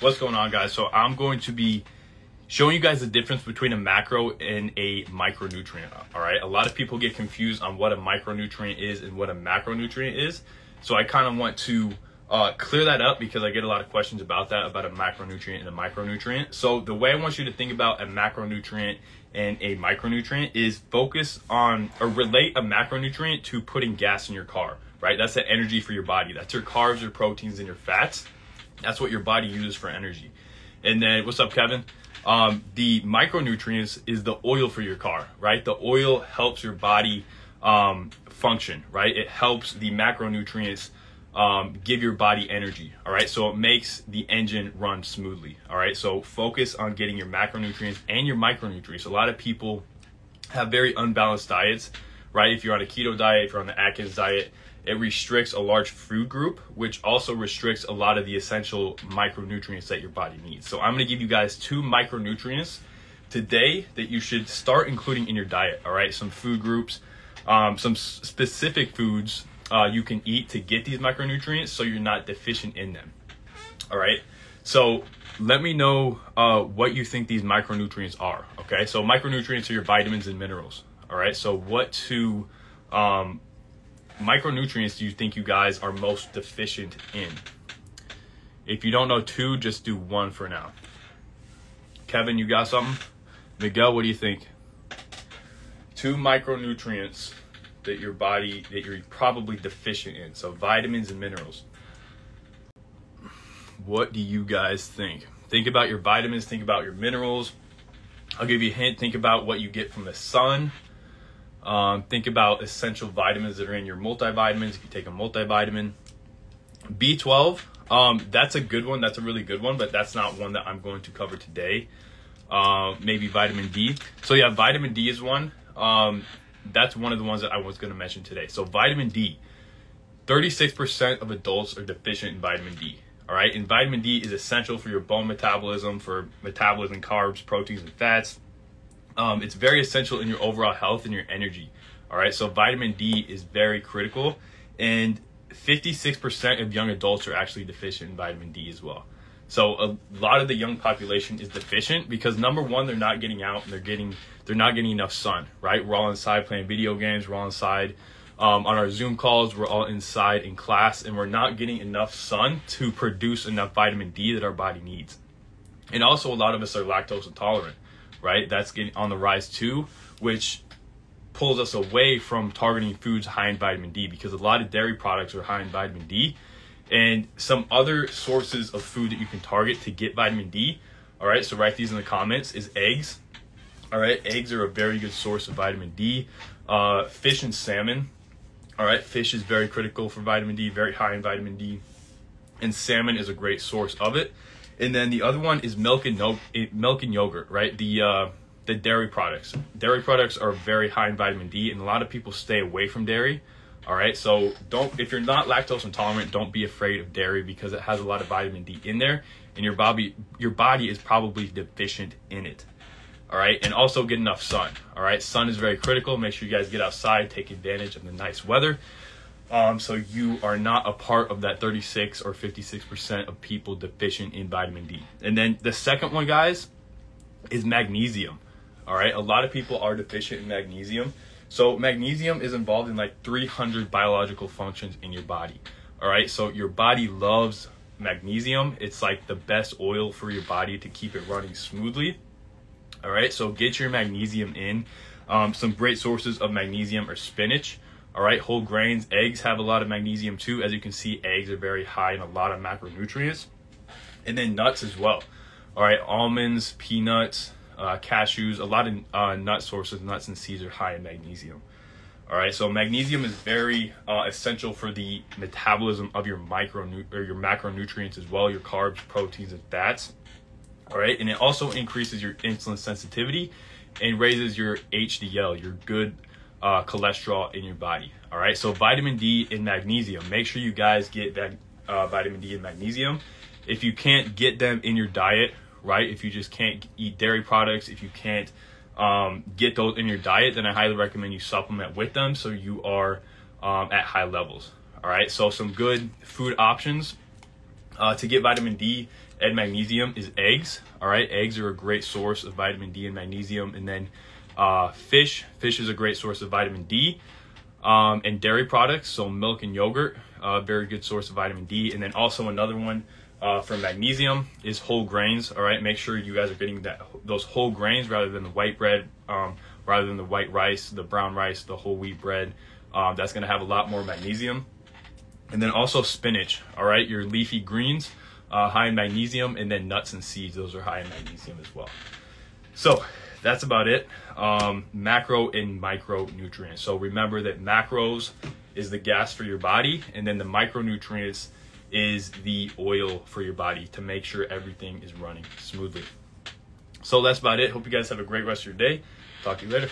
What's going on, guys? So I'm going to be showing you guys the difference between a macro and a micronutrient. All right, a lot of people get confused on what a micronutrient is and what a macronutrient is. So I kind of want to uh, clear that up because I get a lot of questions about that, about a macronutrient and a micronutrient. So the way I want you to think about a macronutrient and a micronutrient is focus on or relate a macronutrient to putting gas in your car, right? That's the energy for your body. That's your carbs, your proteins, and your fats. That's what your body uses for energy. And then, what's up, Kevin? Um, the micronutrients is the oil for your car, right? The oil helps your body um, function, right? It helps the macronutrients um, give your body energy. All right. So it makes the engine run smoothly. All right. So focus on getting your macronutrients and your micronutrients. A lot of people have very unbalanced diets, right? If you're on a keto diet, if you're on the Atkins diet, it restricts a large food group, which also restricts a lot of the essential micronutrients that your body needs. So I'm to give you guys two micronutrients today that you should start including in your diet. All right. Some food groups, um, some specific foods uh, you can eat to get these micronutrients so you're not deficient in them. All right. So let me know uh, what you think these micronutrients are. Okay. So micronutrients are your vitamins and minerals. All right. So what two um, micronutrients do you think you guys are most deficient in? If you don't know two, just do one for now. Kevin, you got something? Miguel, what do you think? Two micronutrients that your body that you're probably deficient in. So vitamins and minerals. What do you guys think? Think about your vitamins, think about your minerals. I'll give you a hint. Think about what you get from the sun. Um, think about essential vitamins that are in your multivitamins if you take a multivitamin. B12, um, that's a good one. That's a really good one, but that's not one that I'm going to cover today. Uh, maybe vitamin D. So, yeah, vitamin D is one. Um, that's one of the ones that I was going to mention today. So vitamin D, 36% of adults are deficient in vitamin D. All right, and vitamin D is essential for your bone metabolism, for metabolism, carbs, proteins, and fats. Um, it's very essential in your overall health and your energy. All right, so vitamin D is very critical, and 56% of young adults are actually deficient in vitamin D as well. So a lot of the young population is deficient because number one, they're not getting out and they're getting they're not getting enough sun. Right? We're all inside playing video games. We're all inside um, on our Zoom calls. We're all inside in class, and we're not getting enough sun to produce enough vitamin D that our body needs. And also, a lot of us are lactose intolerant. Right? That's getting on the rise too, which pulls us away from targeting foods high in vitamin D because a lot of dairy products are high in vitamin D and some other sources of food that you can target to get vitamin D. All right, so write these in the comments is eggs. All right, eggs are a very good source of vitamin D. Uh, fish and salmon. All right, fish is very critical for vitamin D, very high in vitamin D, and salmon is a great source of it. And then the other one is milk and no, milk and yogurt. Right, the uh, the dairy products. Dairy products are very high in vitamin D, and a lot of people stay away from dairy. All right, so don't if you're not lactose intolerant, don't be afraid of dairy because it has a lot of vitamin D in there, and your body your body is probably deficient in it. All right, and also get enough sun. All right, sun is very critical. Make sure you guys get outside, take advantage of the nice weather. Um, so you are not a part of that 36 or 56% of people deficient in vitamin D. And then the second one, guys, is magnesium. All right, a lot of people are deficient in magnesium. So magnesium is involved in like 300 biological functions in your body. All right, so your body loves magnesium. It's like the best oil for your body to keep it running smoothly. All right, so get your magnesium in. Um, some great sources of magnesium are spinach. All right, whole grains, eggs have a lot of magnesium too. As you can see, eggs are very high in a lot of macronutrients. And then nuts as well. All right, almonds, peanuts, uh, cashews, a lot of uh, nut sources, nuts and seeds are high in magnesium. All right, so magnesium is very uh, essential for the metabolism of your micro or your macronutrients as well, your carbs, proteins, and fats. All right, and it also increases your insulin sensitivity and raises your HDL, your good uh, cholesterol in your body. All right, so vitamin D and magnesium. Make sure you guys get that uh, vitamin D and magnesium. If you can't get them in your diet, right? If you just can't eat dairy products, if you can't um, get those in your diet, then I highly recommend you supplement with them so you are um, at high levels. All right, so some good food options uh, to get vitamin D and magnesium is eggs. All right, eggs are a great source of vitamin D and magnesium, and then uh, fish. Fish is a great source of vitamin D. Um, and dairy products, so milk and yogurt, uh, very good source of vitamin D. And then also another one uh, for magnesium is whole grains. All right, make sure you guys are getting that those whole grains rather than the white bread, um, rather than the white rice, the brown rice, the whole wheat bread. Um, that's going to have a lot more magnesium. And then also spinach. All right, your leafy greens, uh, high in magnesium, and then nuts and seeds. Those are high in magnesium as well. So that's about it. Um, macro and micronutrients. So remember that macros is the gas for your body, and then the micronutrients is the oil for your body to make sure everything is running smoothly. So that's about it. Hope you guys have a great rest of your day. Talk to you later.